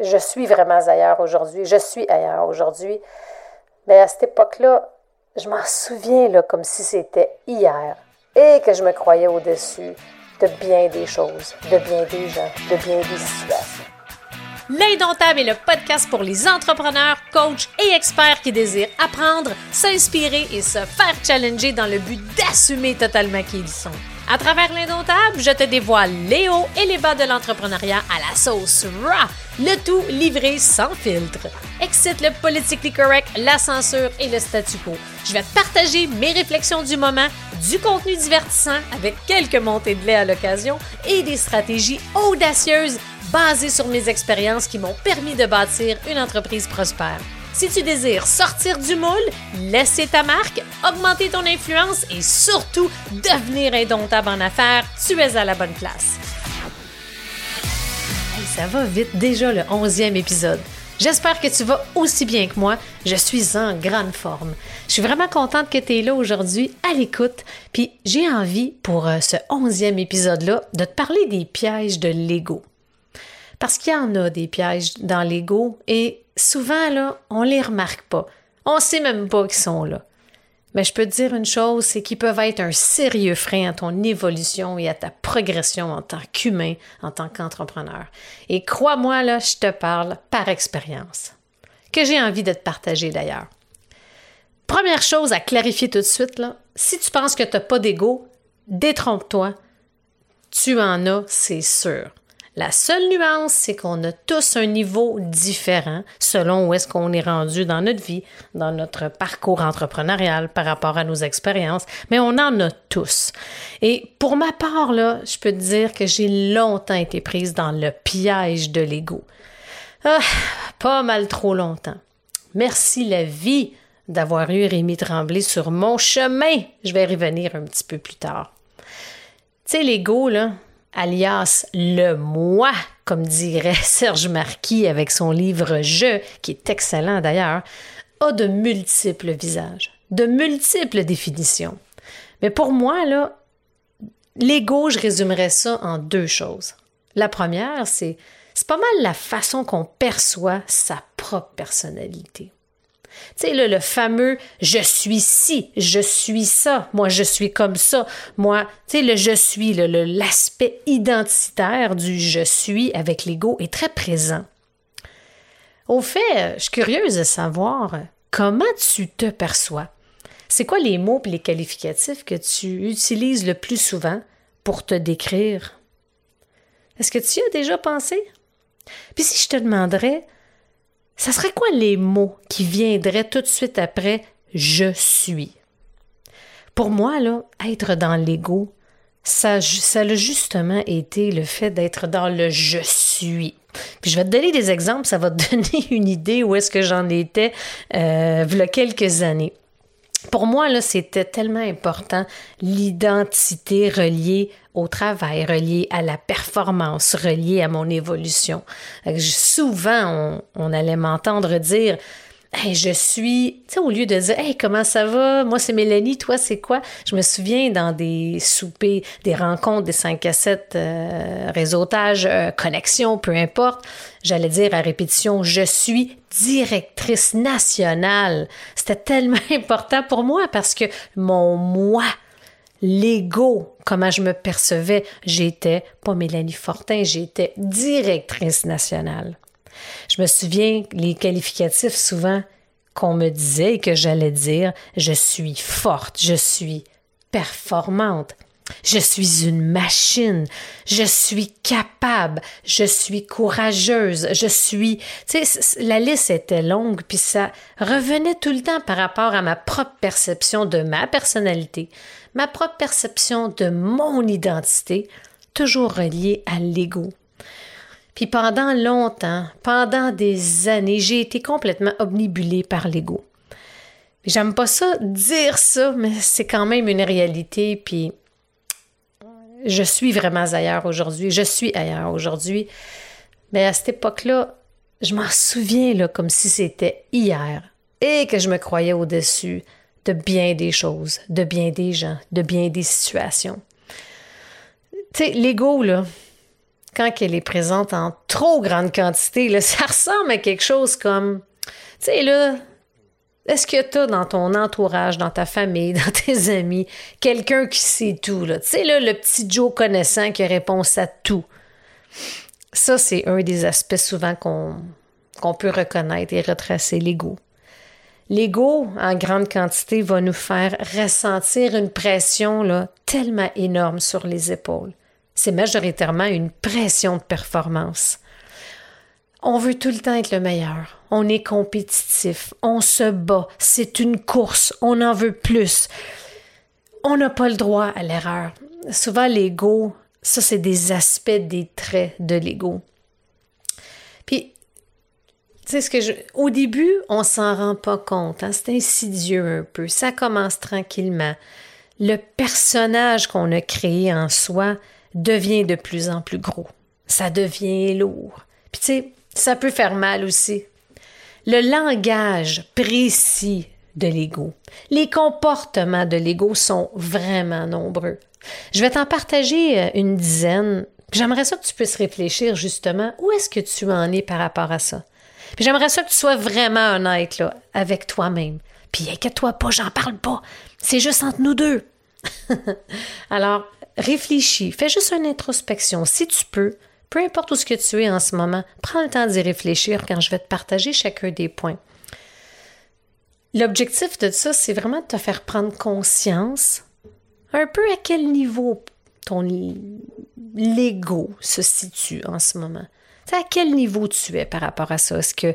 je suis vraiment ailleurs aujourd'hui, je suis ailleurs aujourd'hui. Mais à cette époque-là, je m'en souviens comme si c'était hier et que je me croyais au-dessus de bien des choses, de bien des gens, de bien des situations. L'Indomptable est le podcast pour les entrepreneurs, coachs et experts qui désirent apprendre, s'inspirer et se faire challenger dans le but d'assumer totalement qui ils sont. À travers l'Indomptable, je te dévoile les hauts et les bas de l'entrepreneuriat à la sauce raw, le tout livré sans filtre. Excite le politically correct, la censure et le statu quo. Je vais partager mes réflexions du moment, du contenu divertissant avec quelques montées de lait à l'occasion et des stratégies audacieuses basées sur mes expériences qui m'ont permis de bâtir une entreprise prospère. Si tu désires sortir du moule, laisser ta marque, augmenter ton influence et surtout devenir indomptable en affaires, tu es à la bonne place. ça va vite, déjà le onzième épisode. J'espère que tu vas aussi bien que moi. Je suis en grande forme. Je suis vraiment contente que tu es là aujourd'hui à l'écoute. Puis j'ai envie pour euh, ce onzième épisode-là de te parler des pièges de l'ego. Parce qu'il y en a des pièges dans l'ego et souvent, là, on les remarque pas. On sait même pas qu'ils sont là. Mais je peux te dire une chose, c'est qu'ils peuvent être un sérieux frein à ton évolution et à ta progression en tant qu'humain, en tant qu'entrepreneur. Et crois-moi, là, je te parle par expérience. Que j'ai envie de te partager d'ailleurs. Première chose à clarifier tout de suite, si tu penses que tu n'as pas d'ego, détrompe-toi. Tu en as, c'est sûr. La seule nuance, c'est qu'on a tous un niveau différent selon où est-ce qu'on est rendu dans notre vie, dans notre parcours entrepreneurial par rapport à nos expériences, mais on en a tous. Et pour ma part, là, je peux te dire que j'ai longtemps été prise dans le piège de l'ego. Ah, pas mal trop longtemps. Merci la vie d'avoir eu Rémi Tremblay sur mon chemin. Je vais y revenir un petit peu plus tard. Tu sais, l'ego, là, alias le moi, comme dirait Serge Marquis avec son livre Je, qui est excellent d'ailleurs, a de multiples visages, de multiples définitions. Mais pour moi, là, l'ego, je résumerais ça en deux choses. La première, c'est c'est pas mal la façon qu'on perçoit sa propre personnalité. Tu sais, le, fameux je suis ci, je suis ça, moi je suis comme ça, moi, tu sais, le je suis, l'aspect identitaire du je suis avec l'ego est très présent. Au fait, je suis curieuse de savoir comment tu te perçois? C'est quoi les mots et les qualificatifs que tu utilises le plus souvent pour te décrire? Est-ce que tu y as déjà pensé? Puis si je te demanderais, ça serait quoi les mots qui viendraient tout de suite après je suis? Pour moi, là, être dans l'ego, ça, a justement été le fait d'être dans le je suis. Puis je vais te donner des exemples, ça va te donner une idée où est-ce que j'en étais euh, il y a quelques années. Pour moi, là, c'était tellement important l'identité reliée au travail, reliée à la performance, reliée à mon évolution. Souvent, on, allait m'entendre dire je suis, tu sais, au lieu de dire, hey, comment ça va? Moi, c'est Mélanie, toi, c'est quoi? Je me souviens dans des soupers, des rencontres, des 5 à 7, euh, réseautage, euh, connexion, peu importe. J'allais dire à répétition, je suis directrice nationale. C'était tellement important pour moi parce que mon moi, l'ego, comment je me percevais, j'étais pas Mélanie Fortin, j'étais directrice nationale. Je me souviens les qualificatifs souvent qu'on me disait et que j'allais dire je suis forte, je suis performante, je suis une machine, je suis capable, je suis courageuse, je suis. Tu sais, la liste était longue, puis ça revenait tout le temps par rapport à ma propre perception de ma personnalité, ma propre perception de mon identité, toujours reliée à l'ego. Puis pendant longtemps, pendant des années, j'ai été complètement omnibulée par l'ego. J'aime pas ça dire ça, mais c'est quand même une réalité. Puis je suis vraiment ailleurs aujourd'hui. Je suis ailleurs aujourd'hui. Mais à cette époque-là, je m'en souviens comme si c'était hier et que je me croyais au-dessus de bien des choses, de bien des gens, de bien des situations. Tu sais, l'ego, là, quand elle est présente en trop grande quantité, ça ressemble à quelque chose comme, tu sais, là, est-ce que tu as dans ton entourage, dans ta famille, dans tes amis, quelqu'un qui sait tout? Tu sais, là, le petit Joe connaissant qui a réponse à tout. Ça, c'est un des aspects souvent qu'on qu'on peut reconnaître et retracer l'ego. L'ego, en grande quantité, va nous faire ressentir une pression là, tellement énorme sur les épaules. C'est majoritairement une pression de performance. On veut tout le temps être le meilleur. On est compétitif. On se bat. C'est une course. On en veut plus. On n'a pas le droit à l'erreur. Souvent, l'ego, ça, c'est des aspects, des traits de l'ego. Puis, tu sais, ce que je... Au début, on s'en rend pas compte. Hein? C'est insidieux un peu. Ça commence tranquillement. Le personnage qu'on a créé en soi devient de plus en plus gros. Ça devient lourd. Puis, tu sais, ça peut faire mal aussi. Le langage précis de l'ego. Les comportements de l'ego sont vraiment nombreux. Je vais t'en partager euh, une dizaine. J'aimerais ça que tu puisses réfléchir justement où est-ce que tu en es par rapport à ça. Puis j'aimerais ça que tu sois vraiment honnête là, avec toi-même. Puis inquiète-toi pas, j'en parle pas. C'est juste entre nous deux. Alors, réfléchis, fais juste une introspection si tu peux. Peu importe où ce que tu es en ce moment, prends le temps d'y réfléchir quand je vais te partager chacun des points. L'objectif de ça, c'est vraiment de te faire prendre conscience un peu à quel niveau ton l'ego se situe en ce moment. à quel niveau tu es par rapport à ça? Est-ce que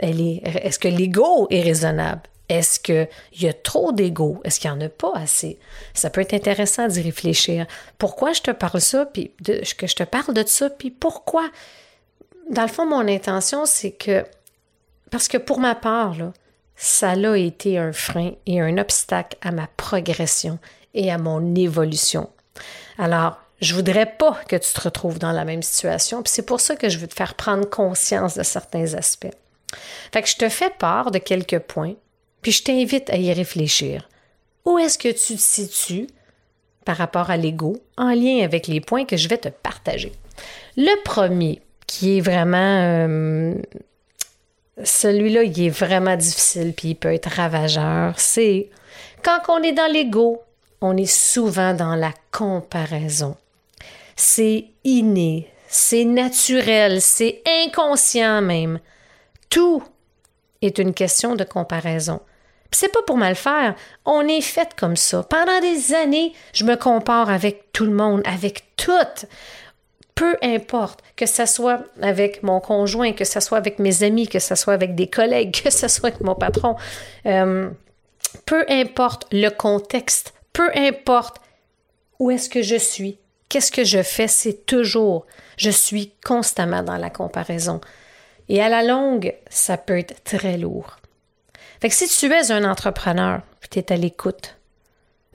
est-ce que l'ego est raisonnable? Est-ce qu'il y a trop d'ego? Est-ce qu'il n'y en a pas assez? Ça peut être intéressant d'y réfléchir. Pourquoi je te parle ça, puis que je te parle de ça, puis pourquoi? Dans le fond, mon intention, c'est que, parce que pour ma part, là, ça a été un frein et un obstacle à ma progression et à mon évolution. Alors, je voudrais pas que tu te retrouves dans la même situation, puis c'est pour ça que je veux te faire prendre conscience de certains aspects. Fait que je te fais part de quelques points, puis je t'invite à y réfléchir. Où est-ce que tu te situes par rapport à l'ego en lien avec les points que je vais te partager? Le premier, qui est vraiment euh, celui-là, il est vraiment difficile puis il peut être ravageur, c'est quand on est dans l'ego, on est souvent dans la comparaison. C'est inné, c'est naturel, c'est inconscient même. Tout est une question de comparaison. C'est pas pour mal faire. On est fait comme ça. Pendant des années, je me compare avec tout le monde, avec tout. Peu importe que ce soit avec mon conjoint, que ce soit avec mes amis, que ce soit avec des collègues, que ce soit avec mon patron. Euh, peu importe le contexte, peu importe où est-ce que je suis, qu'est-ce que je fais, c'est toujours, je suis constamment dans la comparaison. Et à la longue, ça peut être très lourd. Fait que si tu es un entrepreneur, tu es à l'écoute,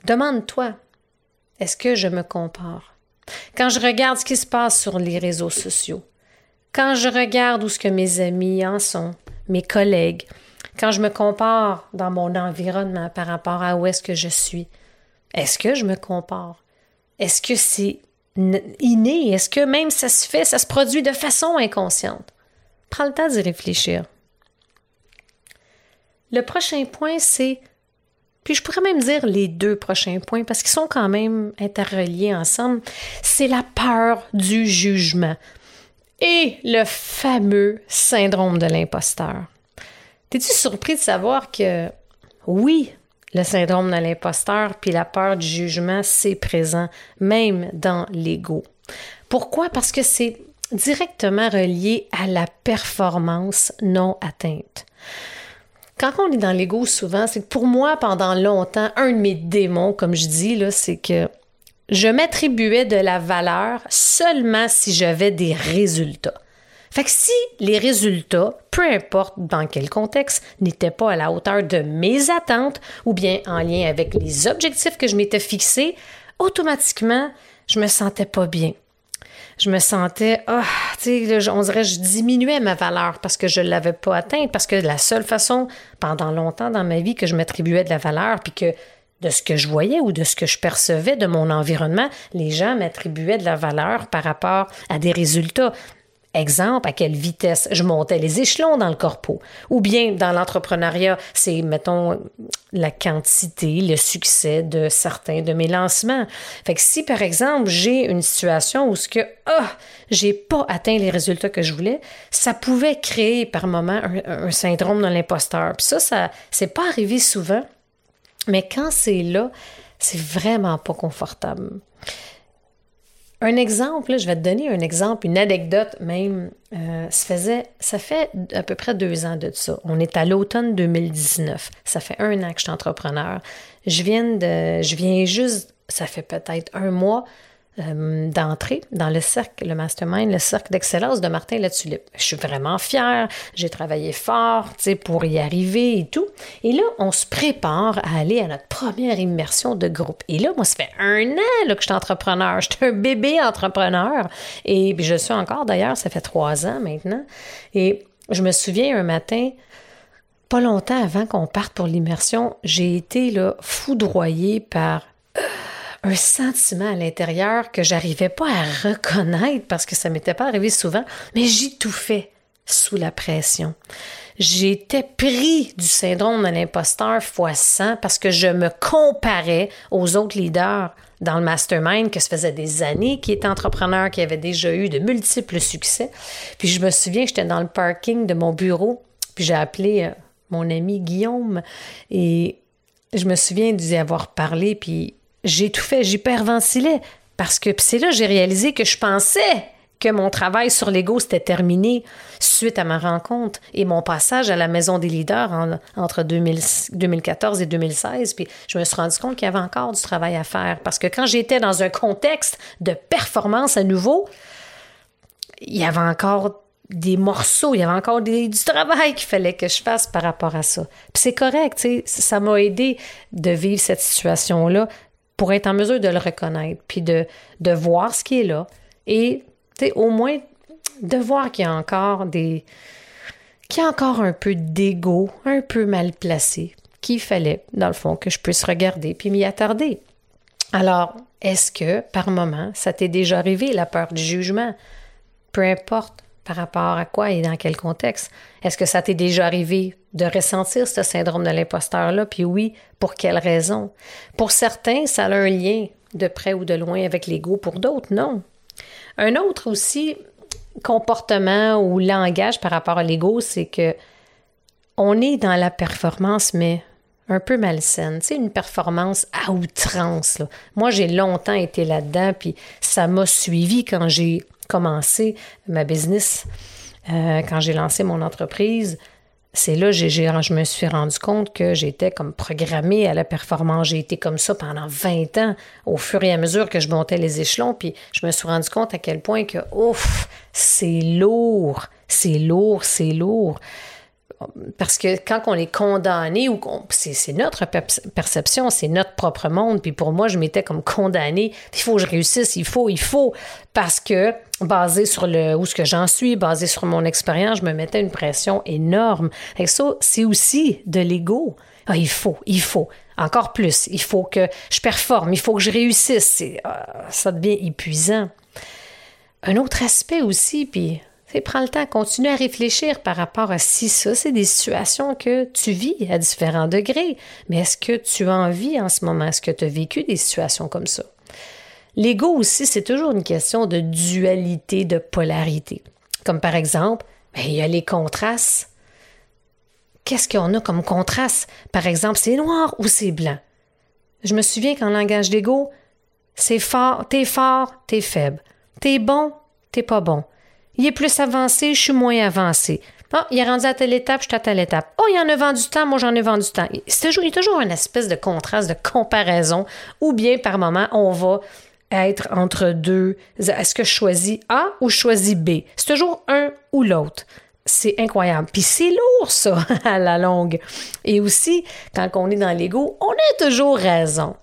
demande-toi, est-ce que je me compare? Quand je regarde ce qui se passe sur les réseaux sociaux, quand je regarde où ce que mes amis en sont, mes collègues, quand je me compare dans mon environnement par rapport à où est-ce que je suis, est-ce que je me compare? Est-ce que c'est inné? Est-ce que même ça se fait, ça se produit de façon inconsciente? Prends le temps d'y réfléchir. Le prochain point, c'est, puis je pourrais même dire les deux prochains points parce qu'ils sont quand même interreliés ensemble, c'est la peur du jugement et le fameux syndrome de l'imposteur. T'es-tu surpris de savoir que oui, le syndrome de l'imposteur puis la peur du jugement, c'est présent, même dans l'ego? Pourquoi? Parce que c'est directement relié à la performance non atteinte. Quand on est dans l'ego, souvent, c'est que pour moi, pendant longtemps, un de mes démons, comme je dis, là, c'est que je m'attribuais de la valeur seulement si j'avais des résultats. Fait que si les résultats, peu importe dans quel contexte, n'étaient pas à la hauteur de mes attentes ou bien en lien avec les objectifs que je m'étais fixés, automatiquement, je me sentais pas bien. Je me sentais, ah, tu sais, on dirait, je diminuais ma valeur parce que je ne l'avais pas atteinte, parce que la seule façon, pendant longtemps dans ma vie, que je m'attribuais de la valeur, puis que de ce que je voyais ou de ce que je percevais de mon environnement, les gens m'attribuaient de la valeur par rapport à des résultats. Exemple, à quelle vitesse je montais les échelons dans le corpo. Ou bien dans l'entrepreneuriat, c'est, mettons, la quantité, le succès de certains de mes lancements. Fait que si, par exemple, j'ai une situation où ce que, ah, j'ai pas atteint les résultats que je voulais, ça pouvait créer par moment un, syndrome de l'imposteur. Puis ça, ça, c'est pas arrivé souvent, mais quand c'est là, c'est vraiment pas confortable. Un exemple, je vais te donner un exemple, une anecdote même. Euh, ça, faisait, ça fait à peu près deux ans de ça. On est à l'automne 2019. Ça fait un an que je suis entrepreneur. Je viens de, je viens juste, ça fait peut-être un mois euh, d'entrer dans le cercle, le mastermind, le cercle d'excellence de Martin Latulippe. Je suis vraiment fière, j'ai travaillé fort pour y arriver et tout. Et là, on se prépare à aller à notre première immersion de groupe. Et là, moi, ça fait un an là, que je suis entrepreneur. Je suis un bébé entrepreneur. Et puis, je suis encore d'ailleurs, ça fait trois ans maintenant. Et je me souviens un matin, pas longtemps avant qu'on parte pour l'immersion, j'ai été là, foudroyée par un sentiment à l'intérieur que j'arrivais pas à reconnaître parce que ça m'était pas arrivé souvent, mais j'ai tout fait sous la pression. J'étais pris du syndrome de l'imposteur fois 100 parce que je me comparais aux autres leaders dans le mastermind que ça faisait des années qui étaient entrepreneurs, qui avaient déjà eu de multiples succès. Puis je me souviens, j'étais dans le parking de mon bureau, puis j'ai appelé euh, mon ami Guillaume et je me souviens d'y avoir parlé, puis j'ai tout fait, j'hyperventilais. Parce que c'est là que j'ai réalisé que je pensais que mon travail sur l'ego s'était terminé suite à ma rencontre et mon passage à la maison des leaders entre 2014 et 2016. Puis je me suis rendu compte qu'il y avait encore du travail à faire parce que quand j'étais dans un contexte de performance à nouveau, il y avait encore des morceaux, il y avait encore du travail qu'il fallait que je fasse par rapport à ça. Puis c'est correct, ça m'a aidé de vivre cette situation-là pour être en mesure de le reconnaître, puis de, voir ce qui est là, et au moins de voir qu'il y a encore des. qu'il y a encore un peu d'ego, un peu mal placé, qu'il fallait, dans le fond, que je puisse regarder puis m'y attarder. Alors, est-ce que, par moment, ça t'est déjà arrivé, la peur du jugement? Peu importe par rapport à quoi et dans quel contexte. Est-ce que ça t'est déjà arrivé de ressentir ce syndrome de l'imposteur-là? Puis oui, pour quelle raison? Pour certains, ça a un lien de près ou de loin avec l'ego. Pour d'autres, non. Un autre aussi comportement ou langage par rapport à l'ego, c'est que on est dans la performance, mais un peu malsaine. C'est une performance à outrance. Moi, j'ai longtemps été là-dedans, puis ça m'a suivi quand j'ai commencé ma business, euh, quand j'ai lancé mon entreprise, c'est là que je me suis rendu compte que j'étais comme programmée à la performance. J'ai été comme ça pendant 20 ans, au fur et à mesure que je montais les échelons. Puis je me suis rendu compte à quel point que, ouf, c'est lourd, c'est lourd, c'est lourd parce que quand on est condamné ou c'est notre perception, c'est notre propre monde. Puis pour moi, je m'étais comme condamné. Il faut que je réussisse, il faut, il faut, parce que basé sur le où ce que j'en suis, basé sur mon expérience, je me mettais une pression énorme. Et ça, c'est aussi de l'ego. Ah, il faut, il faut. Encore plus. Il faut que je performe, il faut que je réussisse. Ah, ça devient épuisant. Un autre aspect aussi, puis prends le temps, continue à réfléchir par rapport à si ça, c'est des situations que tu vis à différents degrés. Mais est-ce que tu as envie en ce moment? Est-ce que tu as vécu des situations comme ça? L'ego aussi, c'est toujours une question de dualité, de polarité. Comme par exemple, ben, il y a les contrastes. Qu'est-ce qu'on a comme contraste? Par exemple, c'est noir ou c'est blanc? Je me souviens qu'en langage d'ego, c'est fort, t'es fort, t'es faible. T'es bon, t'es pas bon. Il est plus avancé, je suis moins avancé. Ah, il est rendu à telle étape, je suis à telle étape. Oh, il en a vendu tant, moi j'en ai vendu tant. C'est toujours, il y a toujours une espèce de contraste, de comparaison, ou bien par moment, on va être entre deux. Est-ce que je choisis A ou je choisis B? C'est toujours un ou l'autre. C'est incroyable. Puis c'est lourd, ça, à la longue. Et aussi, quand on est dans l'ego, on a toujours raison.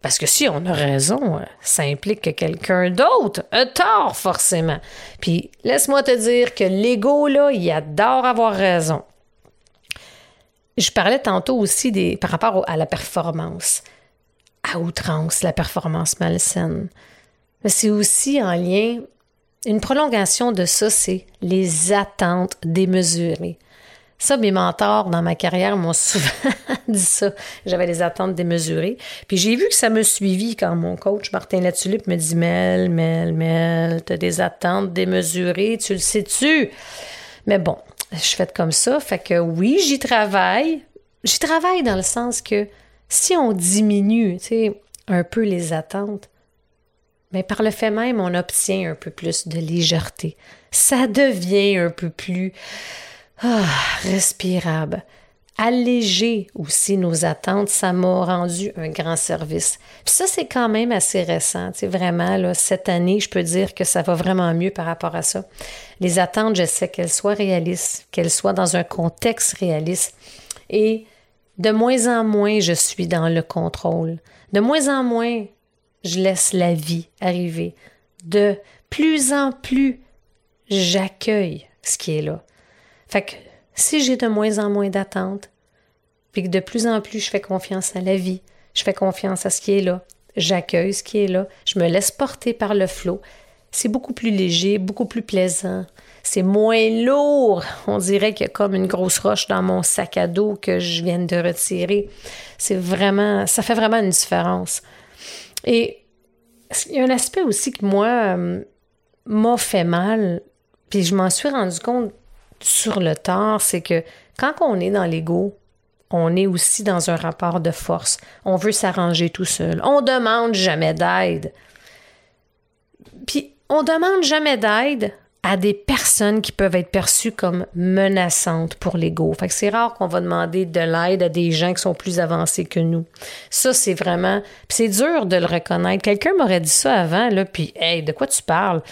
Parce que si on a raison, ça implique que quelqu'un d'autre a tort, forcément. Puis laisse-moi te dire que l'ego, là, il adore avoir raison. Je parlais tantôt aussi des, par rapport à la performance. à outrance la performance malsaine. Mais c'est aussi en lien, une prolongation de ça, c'est les attentes démesurées. Ça, mes mentors dans ma carrière m'ont souvent dit ça. J'avais des attentes démesurées. Puis j'ai vu que ça me suivit quand mon coach Martin Latulippe me dit Mel, Mel, Mel, t'as des attentes démesurées, tu le sais-tu? Mais bon, je fais comme ça. Fait que oui, j'y travaille. J'y travaille dans le sens que si on diminue, tu sais, un peu les attentes, mais par le fait même, on obtient un peu plus de légèreté. Ça devient un peu plus ah, respirable. Alléger aussi nos attentes, ça m'a rendu un grand service. Puis ça, c'est quand même assez récent. Tu vraiment, là, cette année, je peux dire que ça va vraiment mieux par rapport à ça. Les attentes, je sais qu'elles soient réalistes, qu'elles soient dans un contexte réaliste. Et de moins en moins, je suis dans le contrôle. De moins en moins, je laisse la vie arriver. De plus en plus, j'accueille ce qui est là. Fait que si j'ai de moins en moins d'attentes, puis que de plus en plus je fais confiance à la vie, je fais confiance à ce qui est là, j'accueille ce qui est là, je me laisse porter par le flot, c'est beaucoup plus léger, beaucoup plus plaisant. C'est moins lourd. On dirait qu'il y a comme une grosse roche dans mon sac à dos que je viens de retirer. C'est vraiment, ça fait vraiment une différence. Et il y a un aspect aussi que moi euh, m'a fait mal, puis je m'en suis rendu compte sur le tard, c'est que quand on est dans l'ego, on est aussi dans un rapport de force. On veut s'arranger tout seul. On demande jamais d'aide. Puis on demande jamais d'aide à des personnes qui peuvent être perçues comme menaçantes pour l'ego. Fait que c'est rare qu'on va demander de l'aide à des gens qui sont plus avancés que nous. Ça, c'est vraiment... c'est dur de le reconnaître. Quelqu'un m'aurait dit ça avant, là, puis « Hey, de quoi tu parles? »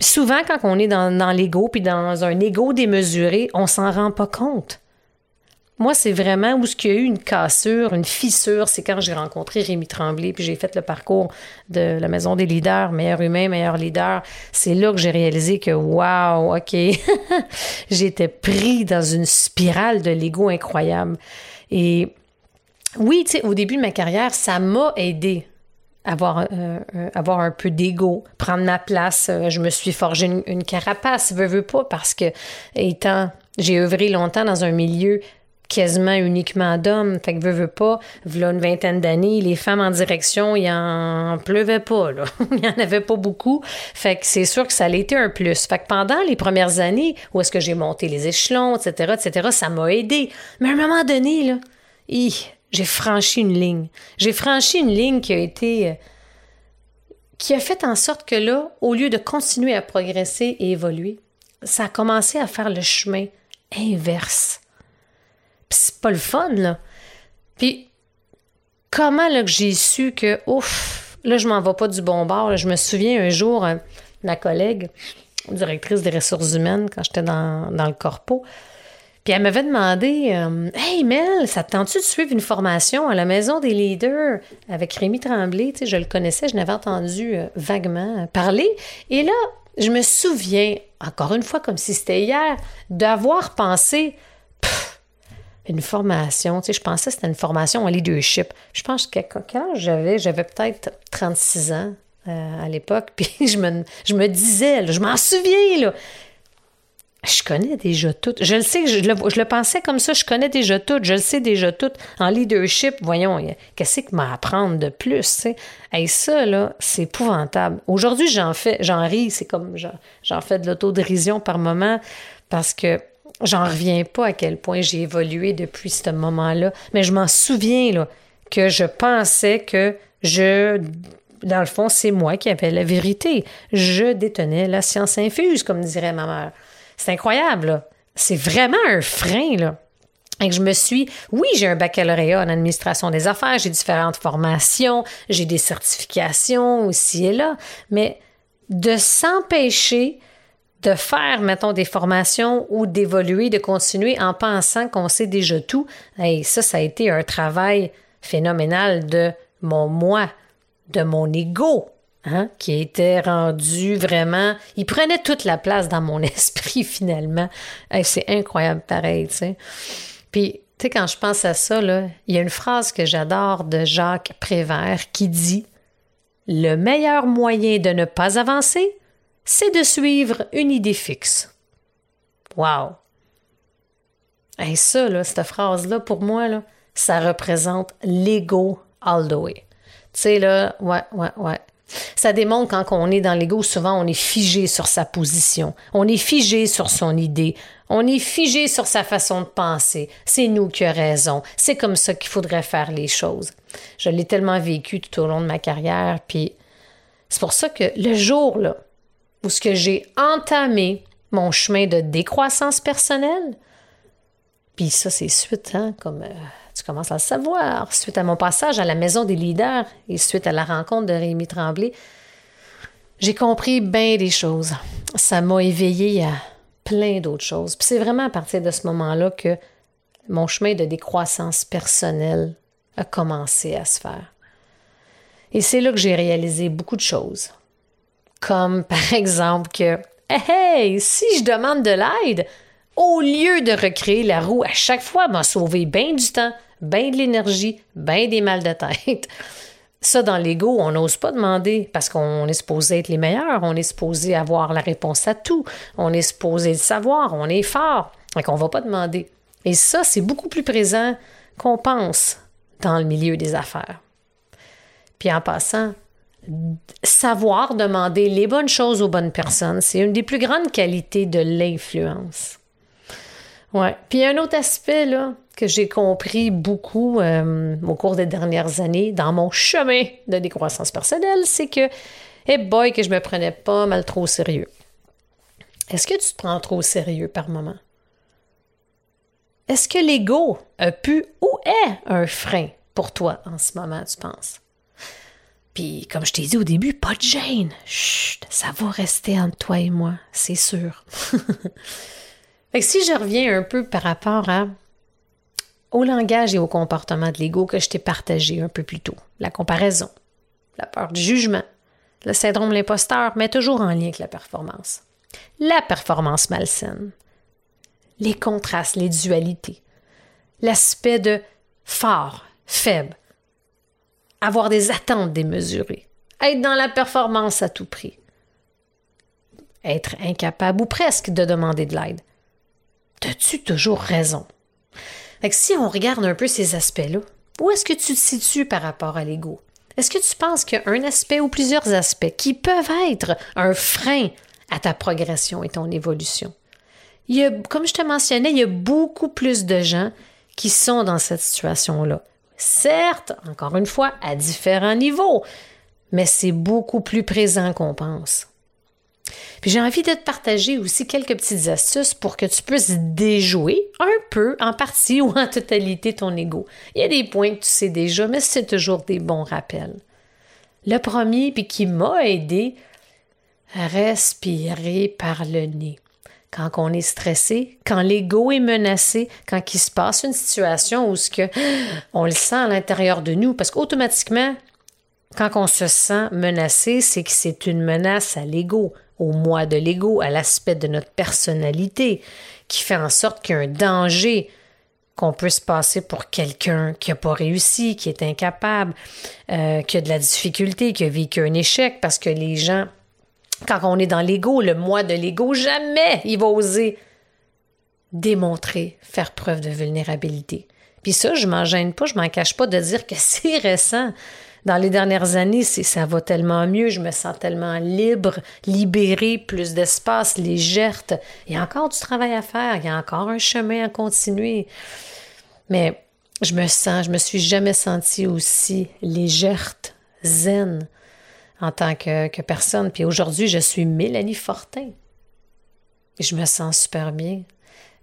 souvent, quand on est dans, l'ego, puis dans un ego démesuré, on s'en rend pas compte. Moi, c'est vraiment où ce qu'il y a eu une cassure, une fissure, c'est quand j'ai rencontré Rémi Tremblay, puis j'ai fait le parcours de la Maison des leaders, meilleur humain, meilleur leader. C'est là que j'ai réalisé que, wow, OK, j'étais pris dans une spirale de l'ego incroyable. Et oui, tu au début de ma carrière, ça m'a aidé avoir, euh, euh, avoir un peu d'ego, prendre ma place. Euh, je me suis forgé une, carapace, veux, veux pas, parce que étant, j'ai œuvré longtemps dans un milieu quasiment uniquement d'hommes. Fait que veux, pas, voilà une vingtaine d'années, les femmes en direction, il en pleuvait pas, là. il y en avait pas beaucoup. Fait que c'est sûr que ça été un plus. Fait que pendant les premières années, où est-ce que j'ai monté les échelons, etc., etc., ça m'a aidé. Mais à un moment donné, là, j'ai franchi une ligne. J'ai franchi une ligne qui a été. Euh, qui a fait en sorte que là, au lieu de continuer à progresser et évoluer, ça a commencé à faire le chemin inverse. Puis c'est pas le fun, là. Puis comment là que j'ai su que, ouf, là, je m'en vais pas du bon bord. Je me souviens un jour, euh, ma collègue, directrice des ressources humaines, quand j'étais dans, dans le corpo, puis elle m'avait demandé euh, Hey Mel, ça te tente-tu de suivre une formation à la Maison des leaders? Avec Rémi Tremblay je le connaissais, je n'avais entendu euh, vaguement parler. Et là, je me souviens, encore une fois, comme si c'était hier, d'avoir pensé une formation. Tu je pensais que c'était une formation en leadership. Je pense que quand j'avais, j'avais peut-être 36 ans. Euh, à l'époque, puis je me, je me disais, je m'en souviens, là, je connais déjà tout. Je le sais, je le, pensais comme ça, je connais déjà tout, je le sais déjà tout. En leadership, voyons, qu'est-ce que m'a apprendre de plus, sais? ça, là, c'est épouvantable. Aujourd'hui, j'en fais, j'en ris, c'est comme, j'en fais de l'autodérision par moment parce que j'en reviens pas à quel point j'ai évolué depuis ce moment-là. Mais je m'en souviens, là, que je pensais que je dans le fond, c'est moi qui avais la vérité. Je détenais la science infuse, comme dirait ma mère. C'est incroyable, C'est vraiment un frein, là. Et que je me suis, oui, j'ai un baccalauréat en administration des affaires, j'ai différentes formations, j'ai des certifications aussi et là, mais de s'empêcher de faire, mettons, des formations ou d'évoluer, de continuer en pensant qu'on sait déjà tout, et ça, ça a été un travail phénoménal de mon moi, de mon ego, Hein, qui était rendu vraiment. Il prenait toute la place dans mon esprit finalement. c'est incroyable pareil, tu sais. Puis, Tu sais, quand je pense à ça, il y a une phrase que j'adore de Jacques Prévert qui dit Le meilleur moyen de ne pas avancer, c'est de suivre une idée fixe. Wow! Et ça, là, cette phrase-là, pour moi, ça représente l'ego all the way. Tu sais, là, ouais, ouais, ouais. Ça démontre quand on est dans l'ego, souvent on est figé sur sa position, on est figé sur son idée, on est figé sur sa façon de penser. C'est nous qui avons raison. C'est comme ça qu'il faudrait faire les choses. Je l'ai tellement vécu tout au long de ma carrière, puis c'est pour ça que le jour là où ce que j'ai entamé mon chemin de décroissance personnelle, puis ça c'est suite, hein, comme euh, tu commences à le savoir, suite à mon passage à la maison des leaders et suite à la rencontre de Rémi Tremblay, j'ai compris bien des choses. Ça m'a éveillé à plein d'autres choses. Puis c'est vraiment à partir de ce moment-là que mon chemin de décroissance personnelle a commencé à se faire. Et c'est là que j'ai réalisé beaucoup de choses. Comme par exemple que, hey, si je demande de l'aide, au lieu de recréer la roue à chaque fois, m'a sauvé bien du temps, bien de l'énergie, bien des mal de tête. Ça, dans l'ego, on n'ose pas demander parce qu'on est supposé être les meilleurs, on est supposé avoir la réponse à tout, on est supposé le savoir, on est fort, et qu'on ne va pas demander. Et ça, c'est beaucoup plus présent qu'on pense dans le milieu des affaires. Puis en passant, savoir demander les bonnes choses aux bonnes personnes, c'est une des plus grandes qualités de l'influence. Ouais. Puis un autre aspect là, que j'ai compris beaucoup euh, au cours des dernières années dans mon chemin de décroissance personnelle, c'est que, hey boy, que je me prenais pas mal trop au sérieux. Est-ce que tu te prends trop au sérieux par moment? Est-ce que l'ego a pu ou est un frein pour toi en ce moment, tu penses? Puis, comme je t'ai dit au début, pas de gêne. Chut, ça va rester entre toi et moi, c'est sûr. Fait que si je reviens un peu par rapport à, au langage et au comportement de l'ego que je t'ai partagé un peu plus tôt, la comparaison, la peur du jugement, le syndrome de l'imposteur, mais toujours en lien avec la performance. La performance malsaine, les contrastes, les dualités, l'aspect de fort, faible, avoir des attentes démesurées, être dans la performance à tout prix, être incapable ou presque de demander de l'aide, as-tu toujours raison? Si on regarde un peu ces aspects-là, où est-ce que tu te situes par rapport à l'ego? Est-ce que tu penses qu'il y a un aspect ou plusieurs aspects qui peuvent être un frein à ta progression et ton évolution? Y a, comme je te mentionnais, il y a beaucoup plus de gens qui sont dans cette situation-là. Certes, encore une fois, à différents niveaux, mais c'est beaucoup plus présent qu'on pense. Puis j'ai envie de te partager aussi quelques petites astuces pour que tu puisses déjouer un peu, en partie ou en totalité, ton ego. Il y a des points que tu sais déjà, mais c'est toujours des bons rappels. Le premier, puis qui m'a aidé, respirer par le nez. Quand on est stressé, quand l'ego est menacé, quand il se passe une situation où ce que on le sent à l'intérieur de nous, parce qu'automatiquement, quand on se sent menacé, c'est que c'est une menace à l'ego au moi de l'ego, à l'aspect de notre personnalité, qui fait en sorte qu'il y a un danger qu'on peut se passer pour quelqu'un qui n'a pas réussi, qui est incapable, euh, qui a de la difficulté, qui a vécu un échec, parce que les gens, quand on est dans l'ego, le moi de l'ego, jamais il va oser démontrer, faire preuve de vulnérabilité. Puis ça, je m'en gêne pas, je m'en cache pas de dire que c'est récent dans les dernières années, ça va tellement mieux, je me sens tellement libre, libérée, plus d'espace, légère. Il y a encore du travail à faire, il y a encore un chemin à continuer. Mais je me sens, je me suis jamais sentie aussi légère, zen en tant que, que personne. Puis aujourd'hui, je suis Mélanie Fortin. Et je me sens super bien.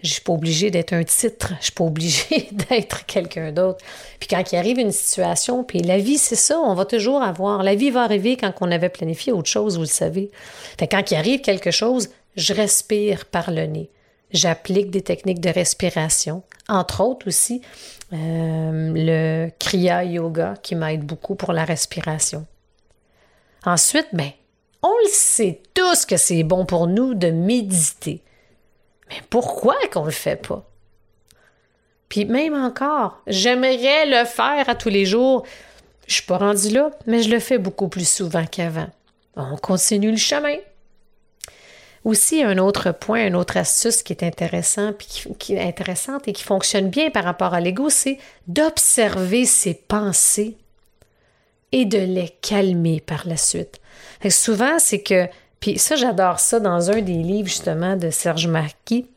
Je suis pas obligée d'être un titre, je suis pas obligée d'être quelqu'un d'autre. Puis quand il arrive une situation, puis la vie, c'est ça, on va toujours avoir. La vie va arriver quand on avait planifié autre chose, vous le savez. Fait quand il arrive quelque chose, je respire par le nez. J'applique des techniques de respiration, entre autres aussi euh, le Kriya Yoga qui m'aide beaucoup pour la respiration. Ensuite, ben, on le sait tous que c'est bon pour nous de méditer. Mais pourquoi qu'on le fait pas? Puis même encore, j'aimerais le faire à tous les jours. Je suis pas rendue là, mais je le fais beaucoup plus souvent qu'avant. On continue le chemin. Aussi, un autre point, une autre astuce qui est intéressant, puis qui, est intéressante et qui fonctionne bien par rapport à l'ego, c'est d'observer ses pensées et de les calmer par la suite. souvent, c'est que, puis ça, j'adore ça dans un des livres justement de Serge Marquis,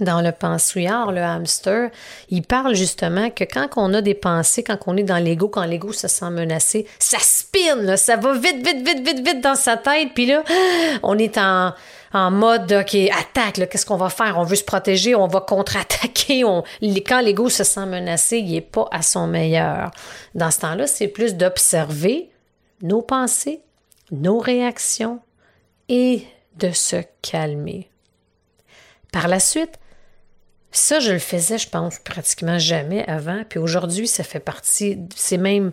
dans le pensouillard, le hamster, il parle justement que quand on a des pensées, quand on est dans l'ego, quand l'ego se sent menacé, ça spinne, ça va vite, vite, vite, vite, vite dans sa tête, puis là, on est en, en mode, OK, attaque, qu'est-ce qu'on va faire? On veut se protéger, on va contre-attaquer. On... Quand l'ego se sent menacé, il n'est pas à son meilleur. Dans ce temps-là, c'est plus d'observer nos pensées, nos réactions et de se calmer. Par la suite, ça, je le faisais, je pense, pratiquement jamais avant. Puis aujourd'hui, ça fait partie, c'est même,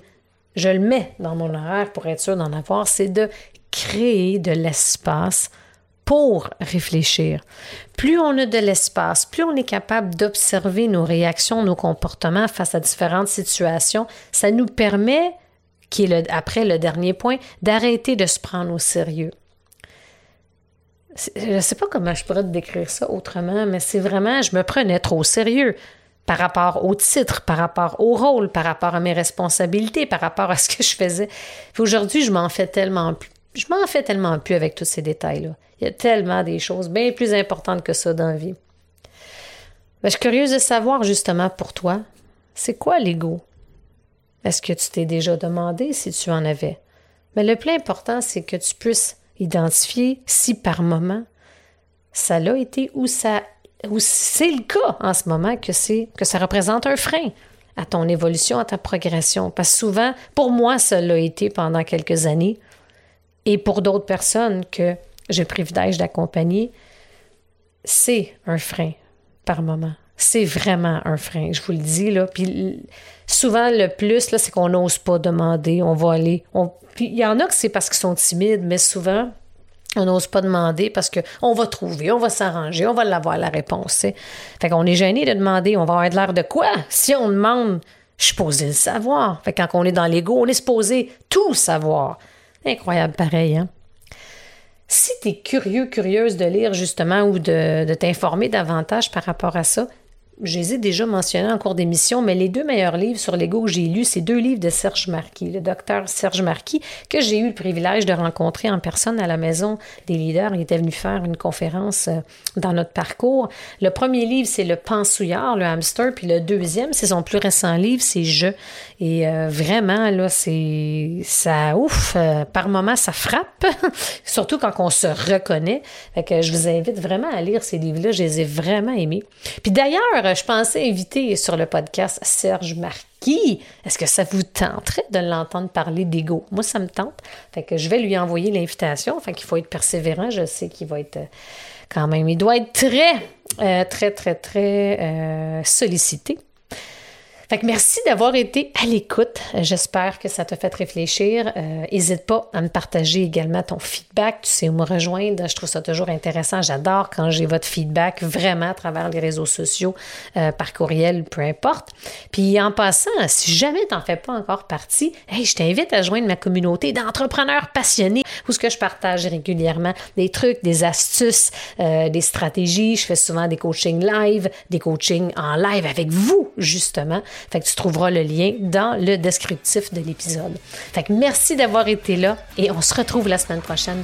je le mets dans mon horaire pour être sûr d'en avoir, c'est de créer de l'espace pour réfléchir. Plus on a de l'espace, plus on est capable d'observer nos réactions, nos comportements face à différentes situations, ça nous permet, qui est après le dernier point, d'arrêter de se prendre au sérieux je ne sais pas comment je pourrais te décrire ça autrement, mais c'est vraiment, je me prenais trop au sérieux par rapport au titre, par rapport au rôle, par rapport à mes responsabilités, par rapport à ce que je faisais. aujourd'hui, je m'en fais tellement plus. Je m'en fais tellement plus avec tous ces détails-là. Il y a tellement des choses bien plus importantes que ça dans la vie. Ben, je suis curieuse de savoir justement pour toi, c'est quoi l'ego? Est-ce que tu t'es déjà demandé si tu en avais? Mais le plus important, c'est que tu puisses identifier si par moment ça l'a été ou ça ou c'est le cas en ce moment que c'est que ça représente un frein à ton évolution, à ta progression. Parce souvent, pour moi, ça l'a été pendant quelques années. Et pour d'autres personnes que j'ai le privilège d'accompagner, c'est un frein par moment. C'est vraiment un frein, je vous le dis. Là. Puis souvent, le plus, là, c'est qu'on n'ose pas demander. On va aller. Il y en a que c'est parce qu'ils sont timides, mais souvent, on n'ose pas demander parce qu'on va trouver, on va s'arranger, on va l'avoir la réponse. Fait qu'on est gêné de demander, on va avoir de l'air de quoi? Si on demande, je suis supposé le savoir. Fait quand on est dans l'ego, on est supposé tout savoir. Incroyable pareil, hein? Si tu es curieux, curieuse de lire justement ou de t'informer davantage par rapport à ça, je les ai déjà mentionnés en cours d'émission, mais les deux meilleurs livres sur l'ego que j'ai lus, c'est deux livres de Serge Marquis, le docteur Serge Marquis, que j'ai eu le privilège de rencontrer en personne à la Maison des leaders. Il était venu faire une conférence euh, dans notre parcours. Le premier livre, c'est Le Pensouillard, le hamster, puis le deuxième, c'est son plus récent livre, c'est Je. Et euh, vraiment, là, c'est ça, ouf, euh, par moments, ça frappe, surtout quand on se reconnaît. Fait que je vous invite vraiment à lire ces livres-là, je les ai vraiment aimés. Puis d'ailleurs, je pensais inviter sur le podcast Serge Marquis. Est-ce que ça vous tenterait de l'entendre parler d'ego? Moi, ça me tente. Fait que je vais lui envoyer l'invitation. Fait qu'il faut être persévérant. Je sais qu'il va être euh, quand même, il doit être très, euh, très, très, très euh, sollicité fait que merci d'avoir été à l'écoute. J'espère que ça t'a fait réfléchir. N'hésite pas à me partager également ton feedback. Tu sais où me rejoindre. Je trouve ça toujours intéressant. J'adore quand j'ai votre feedback vraiment à travers les réseaux sociaux, euh, par courriel, peu importe. Puis en passant, si jamais tu n'en fais pas encore partie, hey, je t'invite à joindre ma communauté d'entrepreneurs passionnés où ce que je partage régulièrement des trucs, des astuces, euh, des stratégies. Je fais souvent des coachings live, des coachings en live avec vous, justement. Fait que tu trouveras le lien dans le descriptif de l'épisode. Fait que merci d'avoir été là et on se retrouve la semaine prochaine.